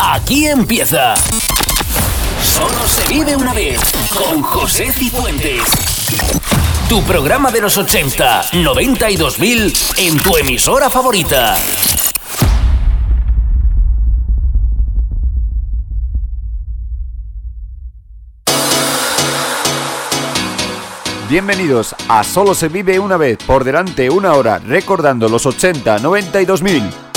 Aquí empieza. Solo se vive una vez con José Cifuentes. Tu programa de los 80, 90 y 2000 en tu emisora favorita. Bienvenidos a Solo se vive una vez, por delante una hora, recordando los 80, 90 y 2000.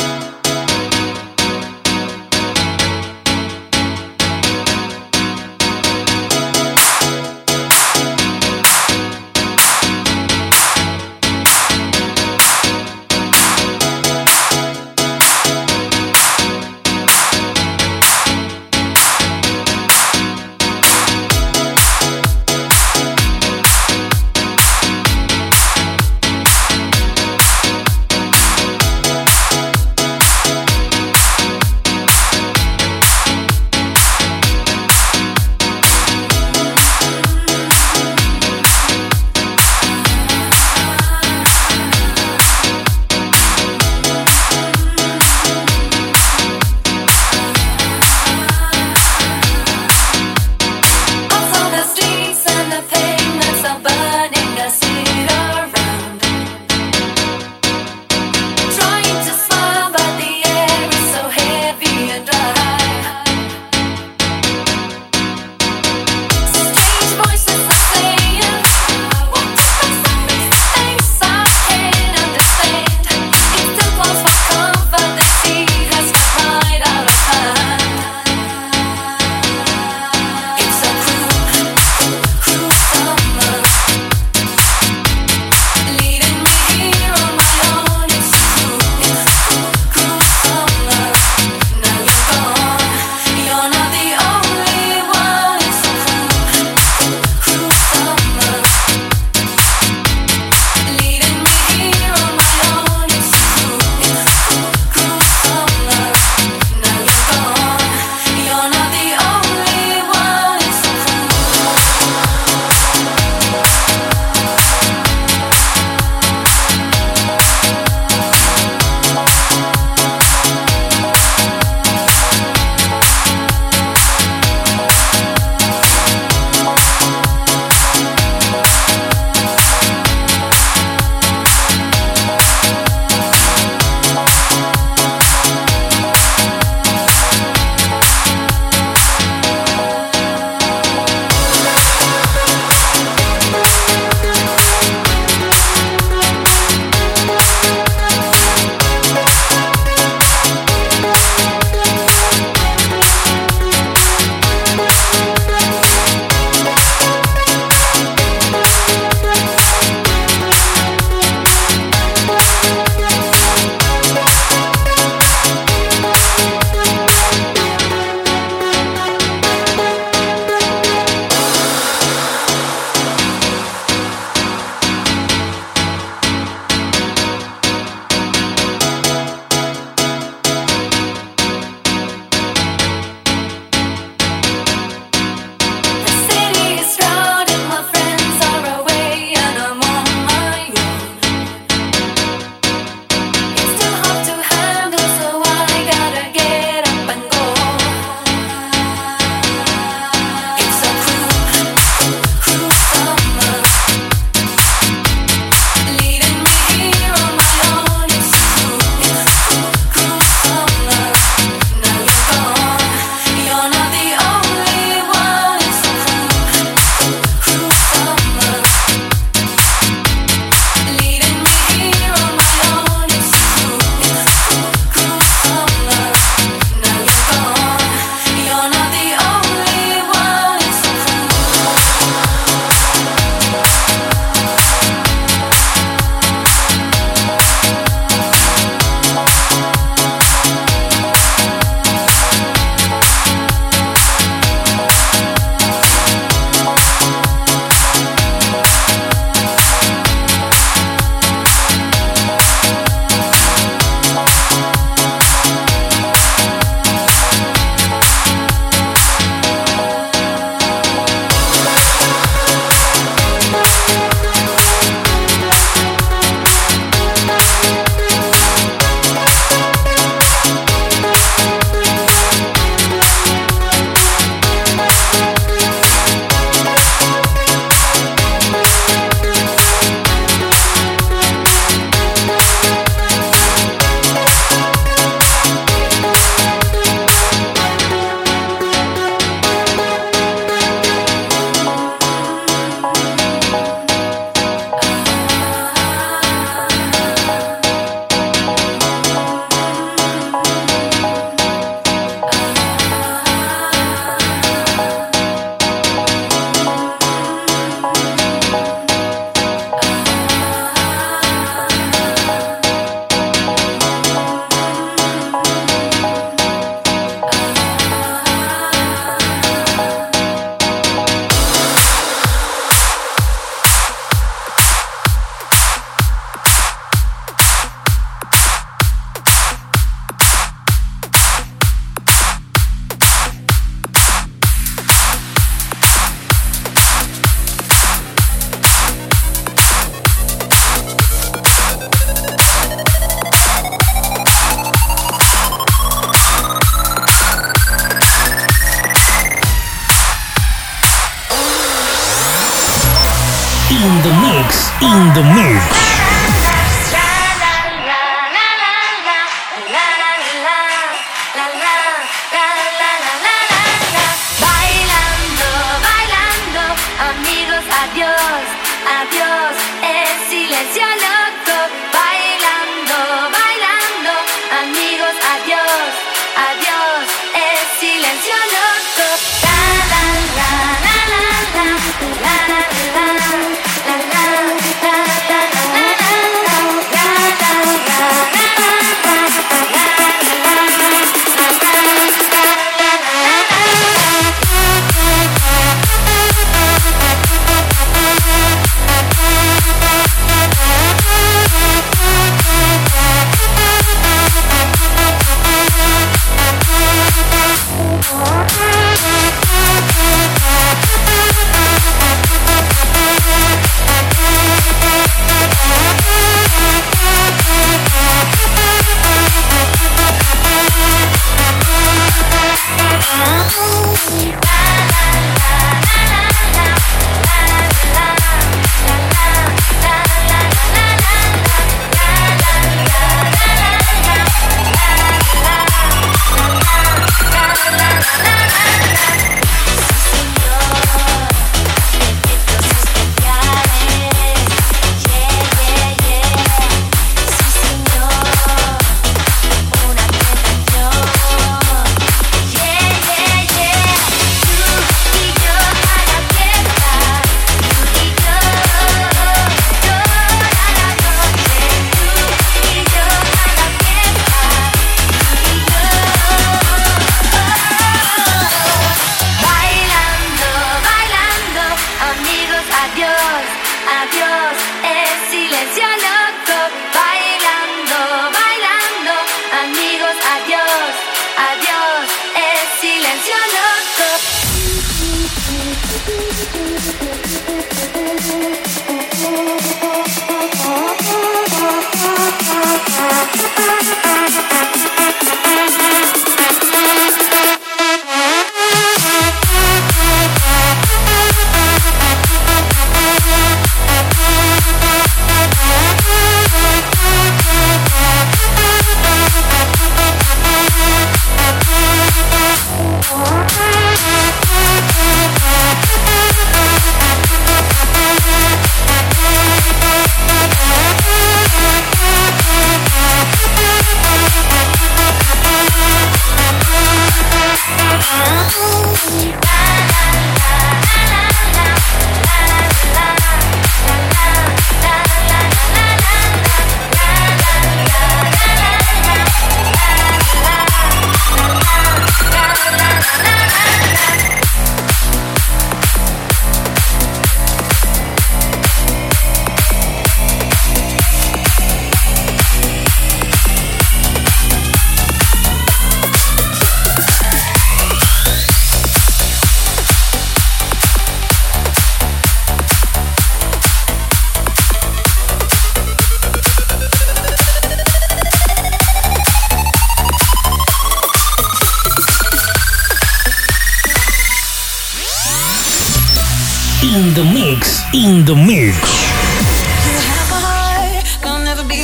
Bye.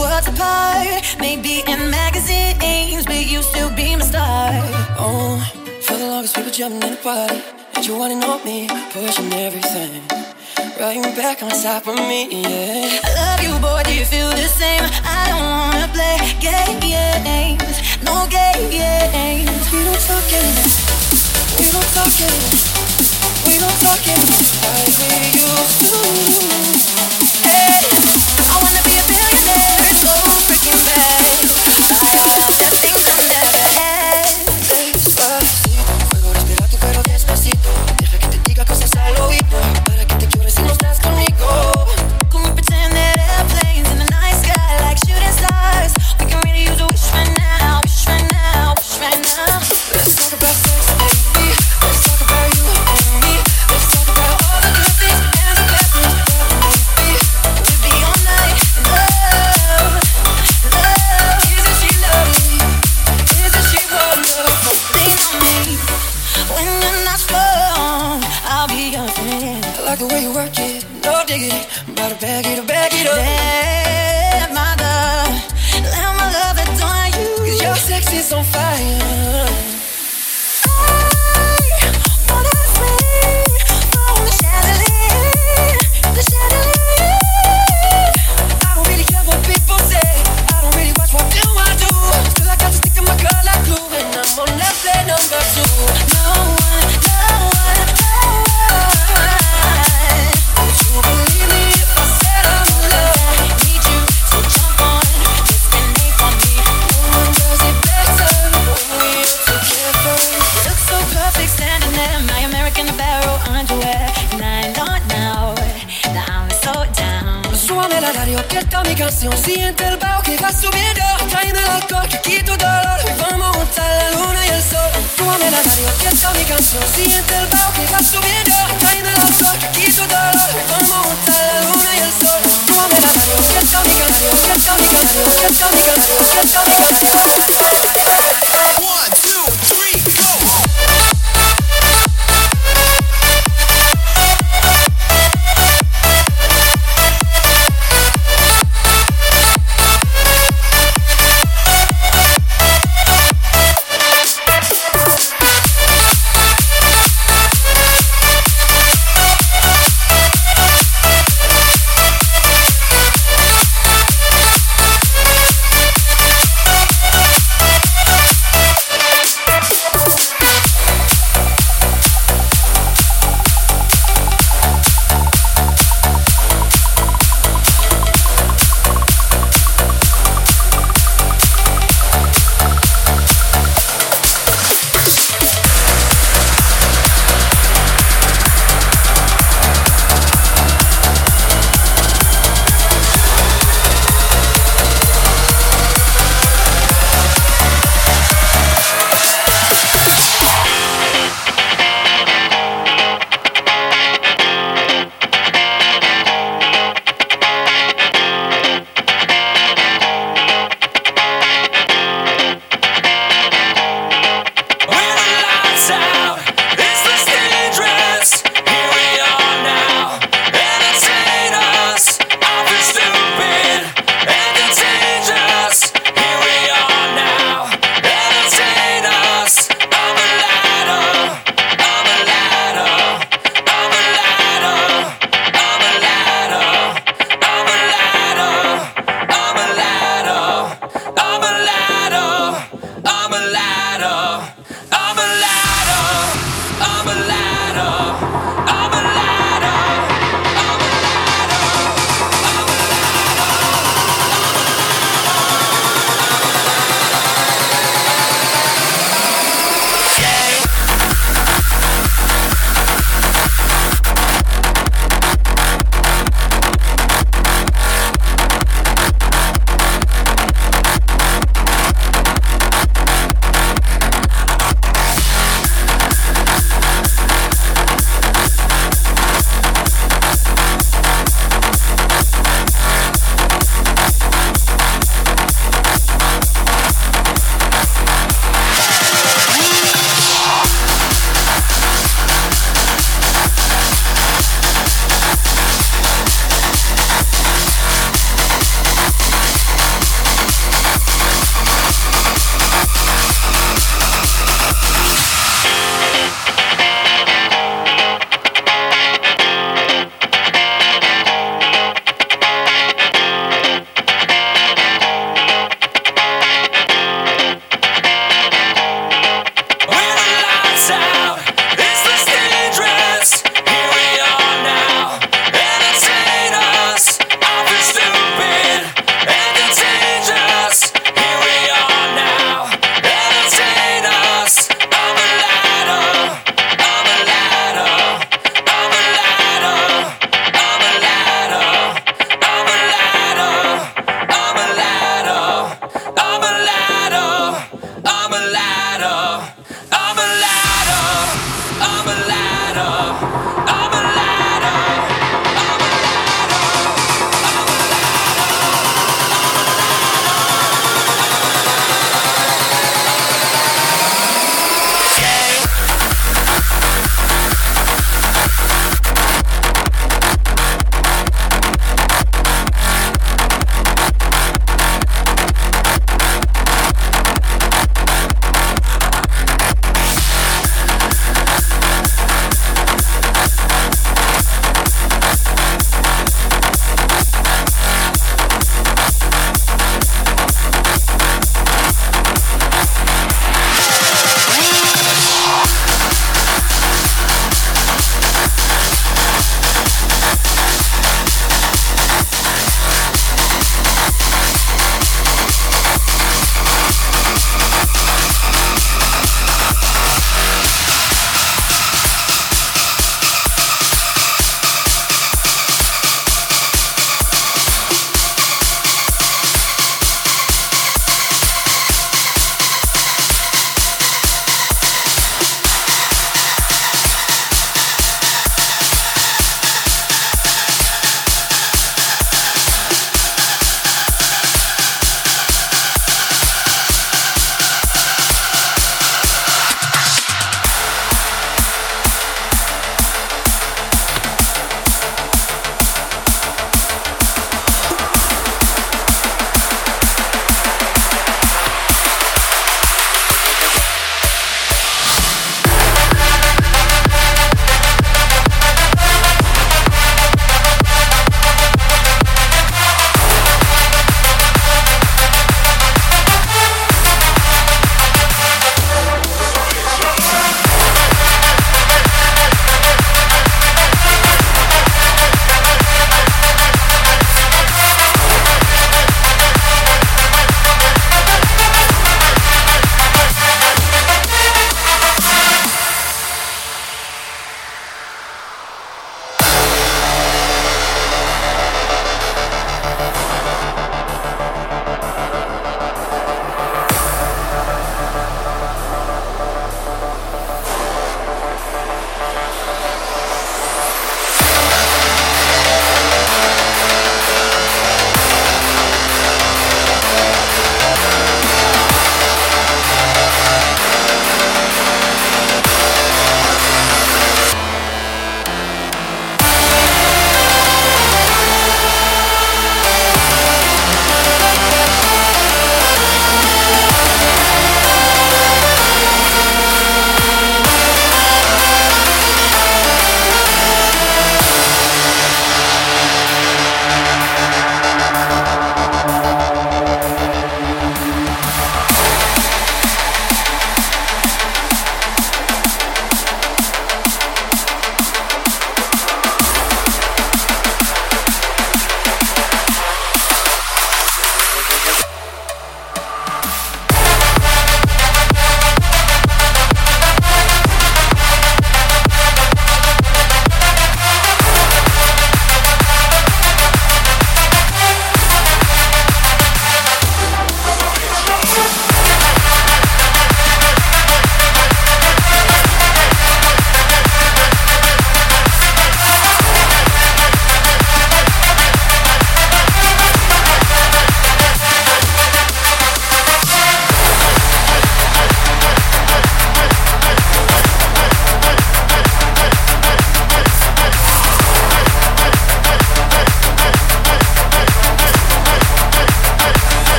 Worlds apart. Maybe in magazines, but you still be my star. Oh, for the longest people jumping in the party. And you wanna know me, pushing everything. Right back on top of me, yeah. I love you, boy, do you feel the same? I don't wanna play games, no games. Don't talk don't talk. Hey, I wanna be a billionaire, so freaking bad. like the way you work it, no diggity. I'm about to bag it up, bag it up. Siente el bajo que va subiendo Caen el oso que quiso dolor Como está la luna y el sol Tú me la dario, que es cómico, que es cómico, que es cómico, que es cómico,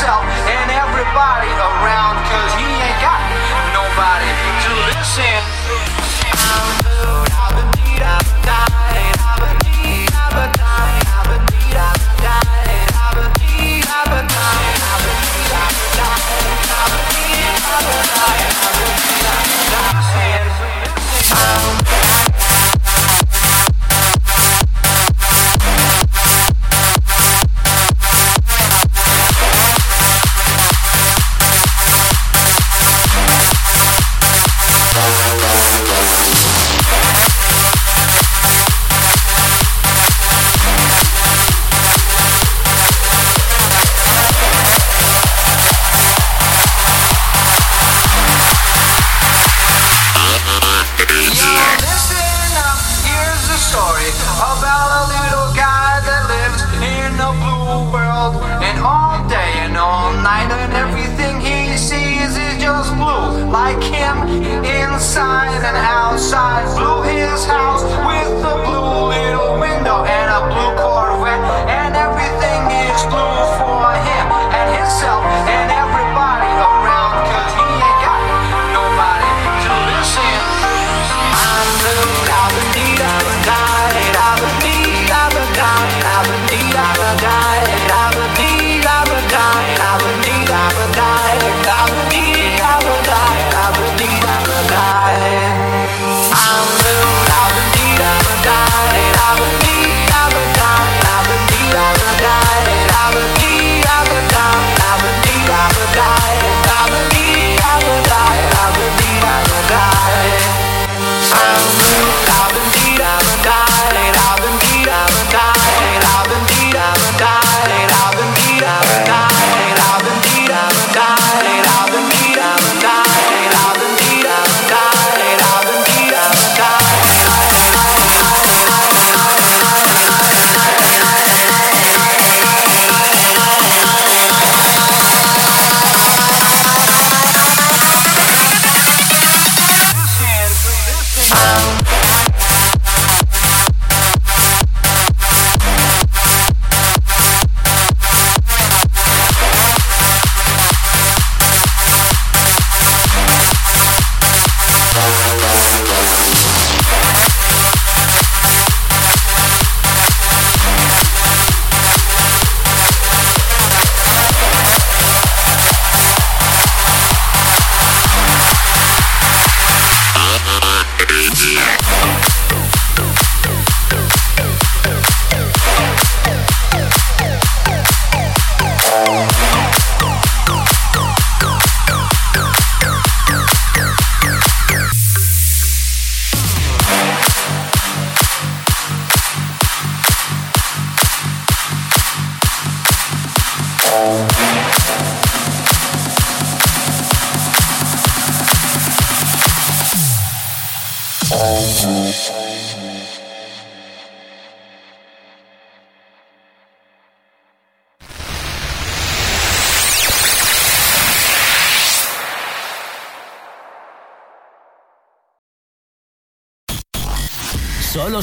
himself and everybody around because he ain't got nobody to listen.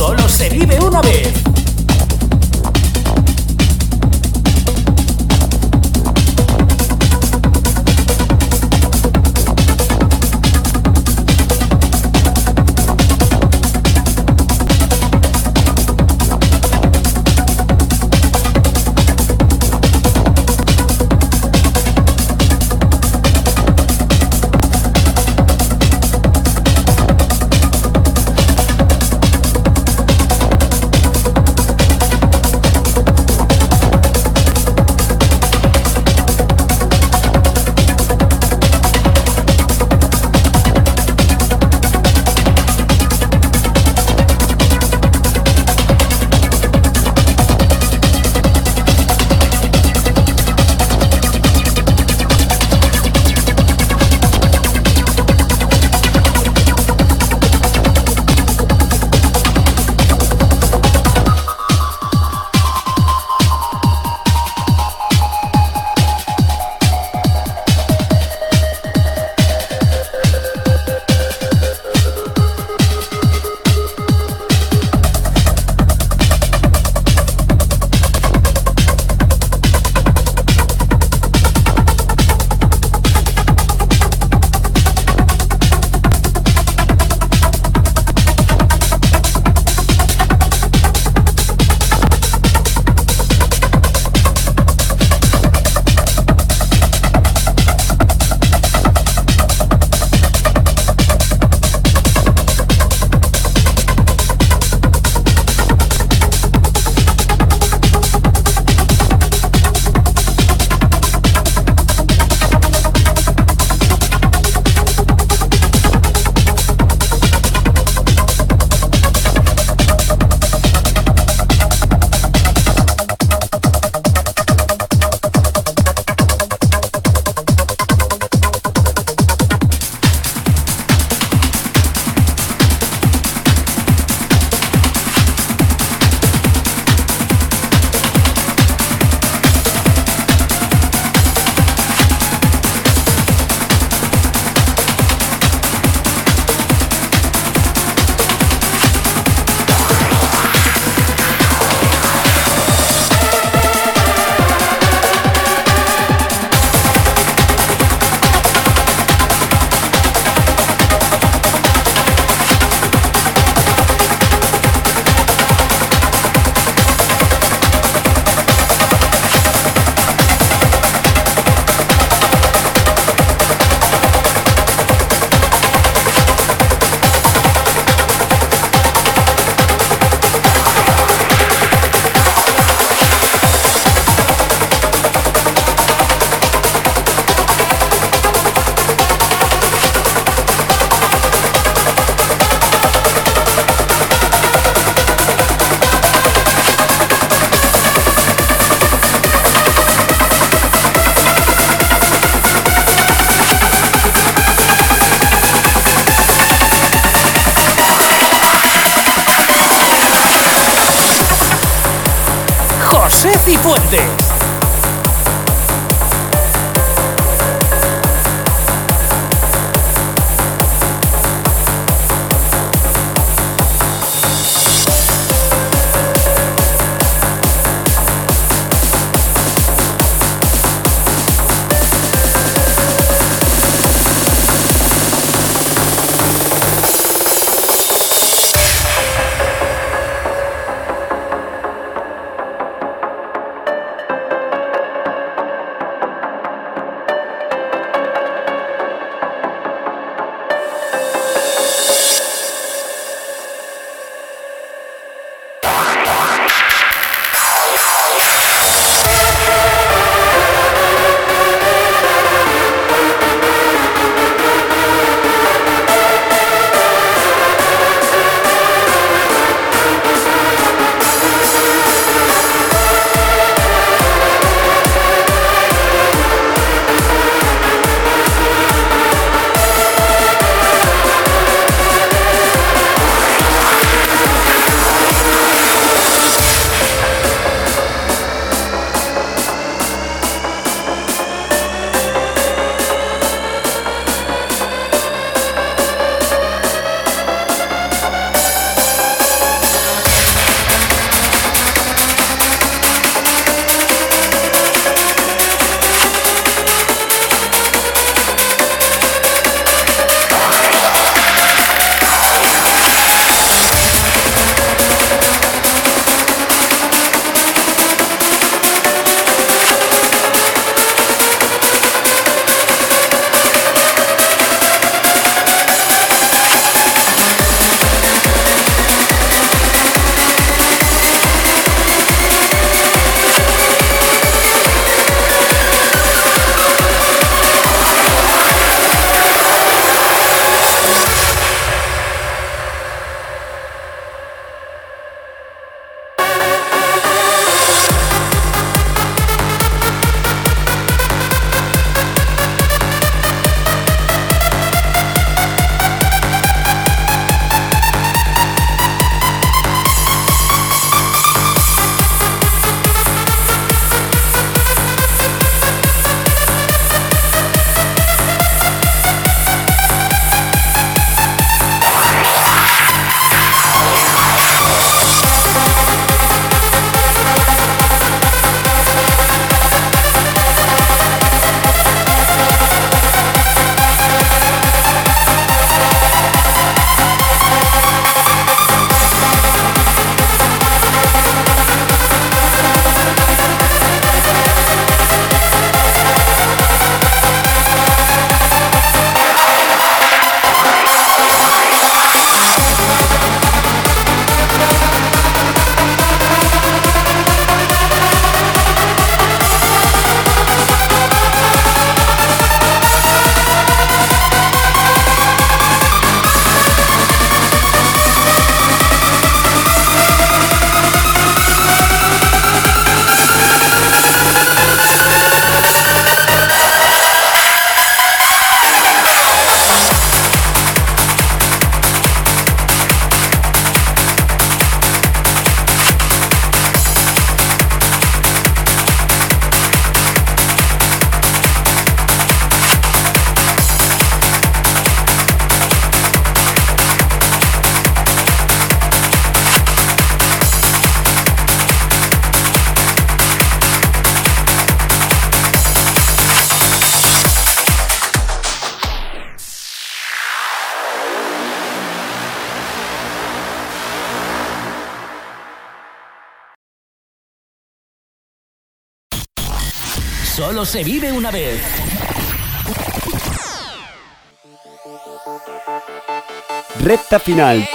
Solo se vive una vez. Solo se vive una vez. Recta final.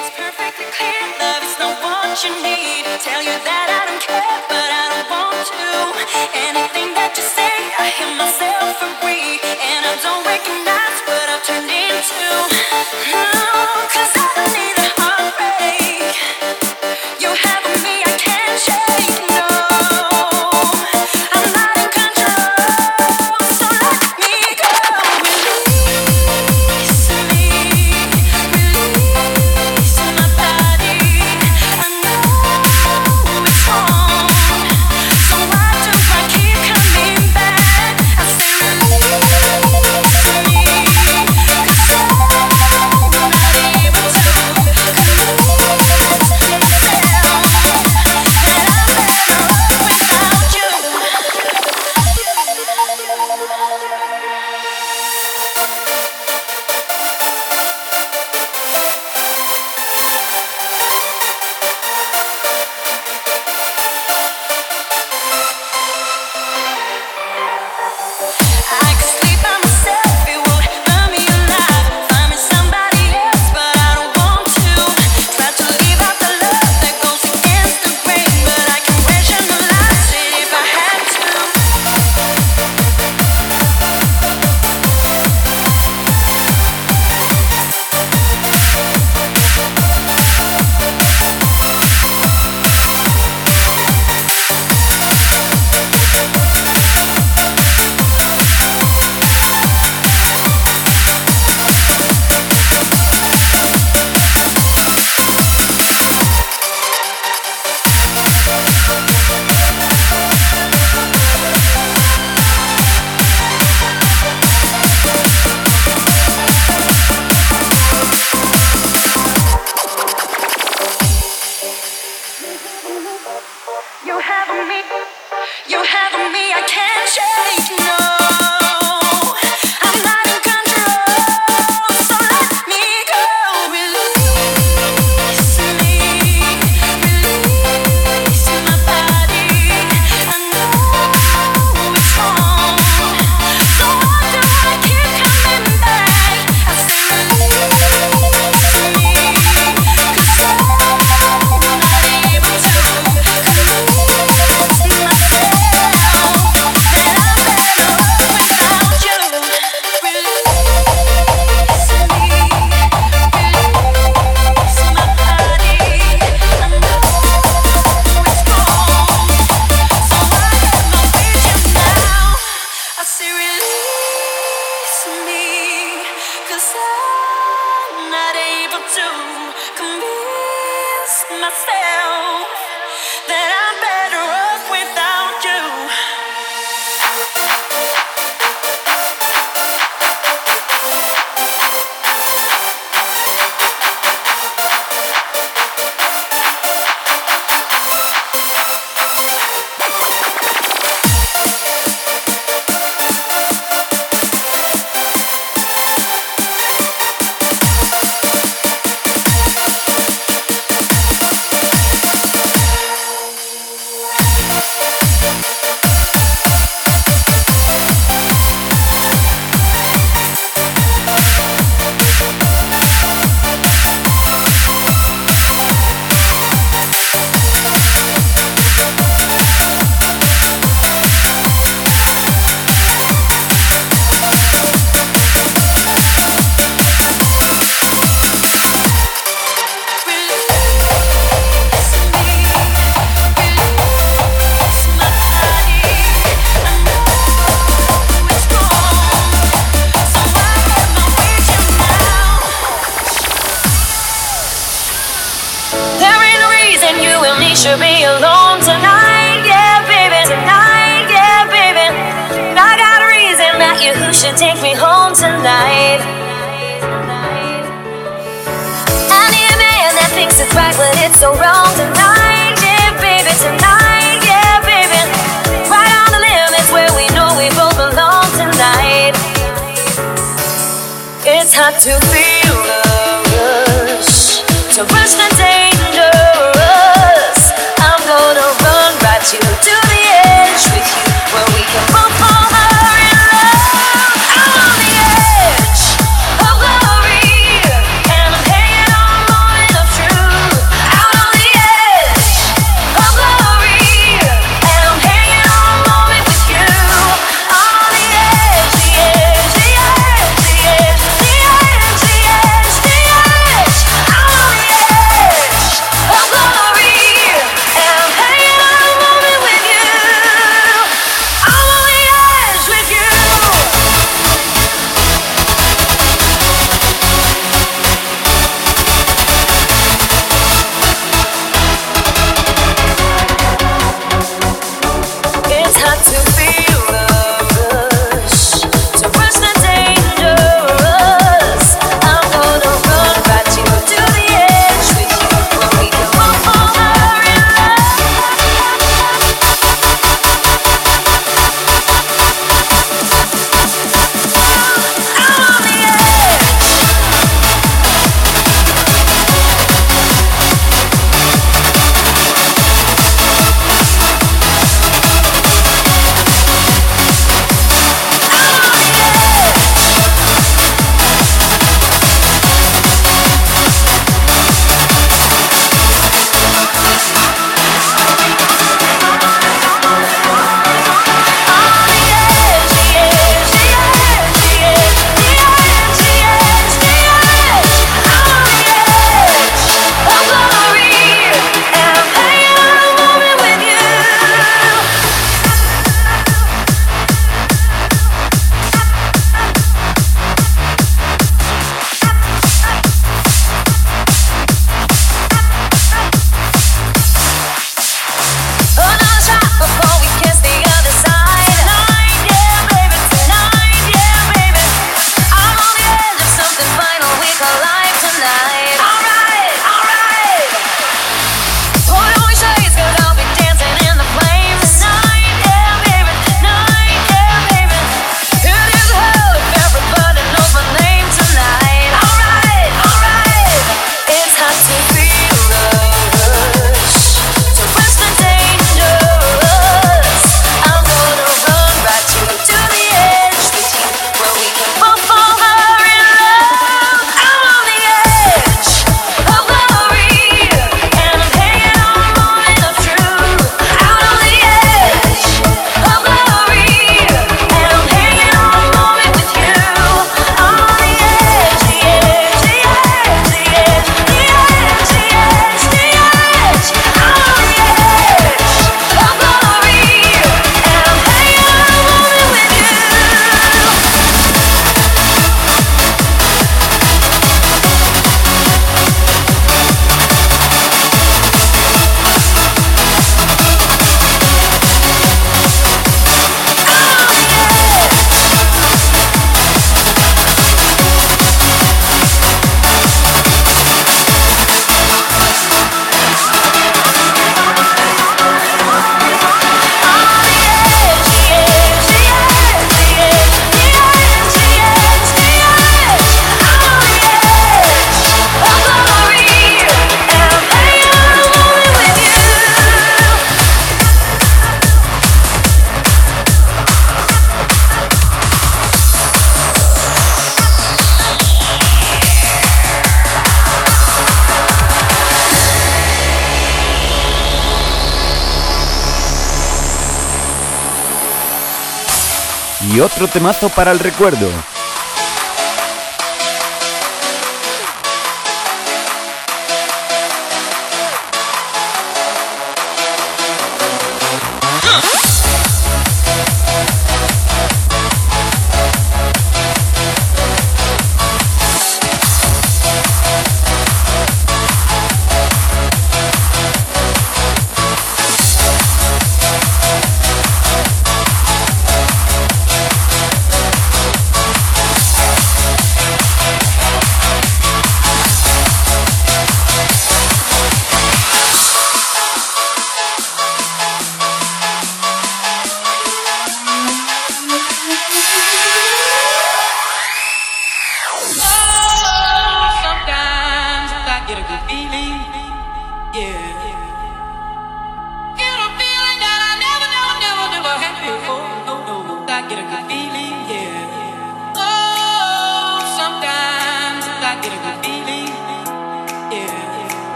Temazo para el recuerdo.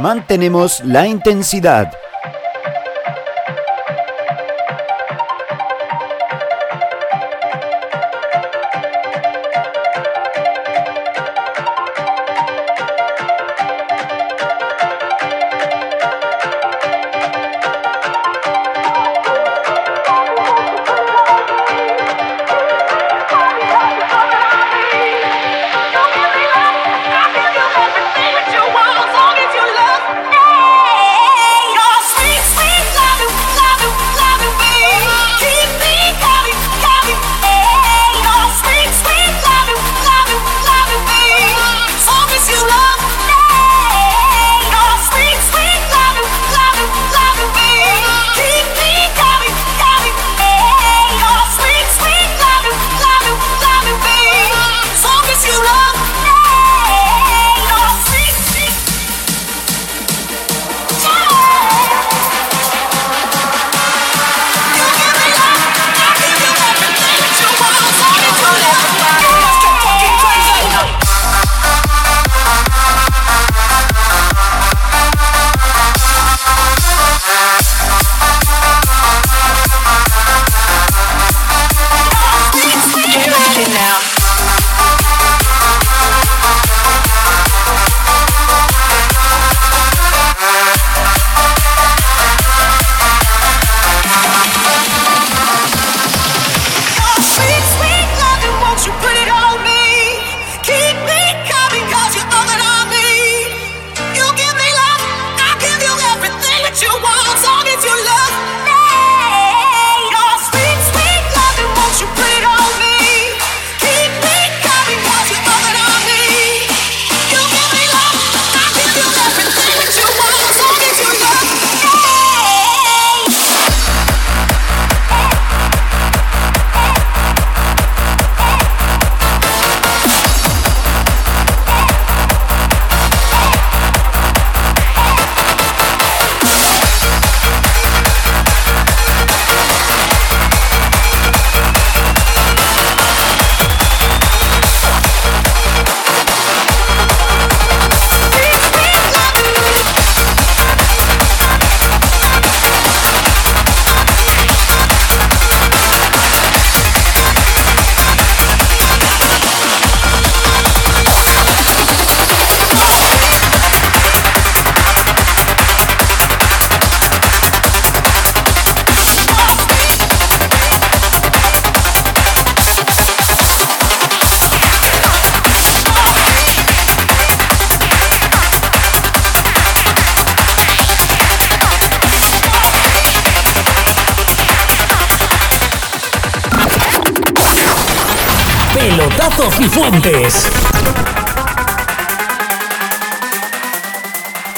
Mantenemos la intensidad.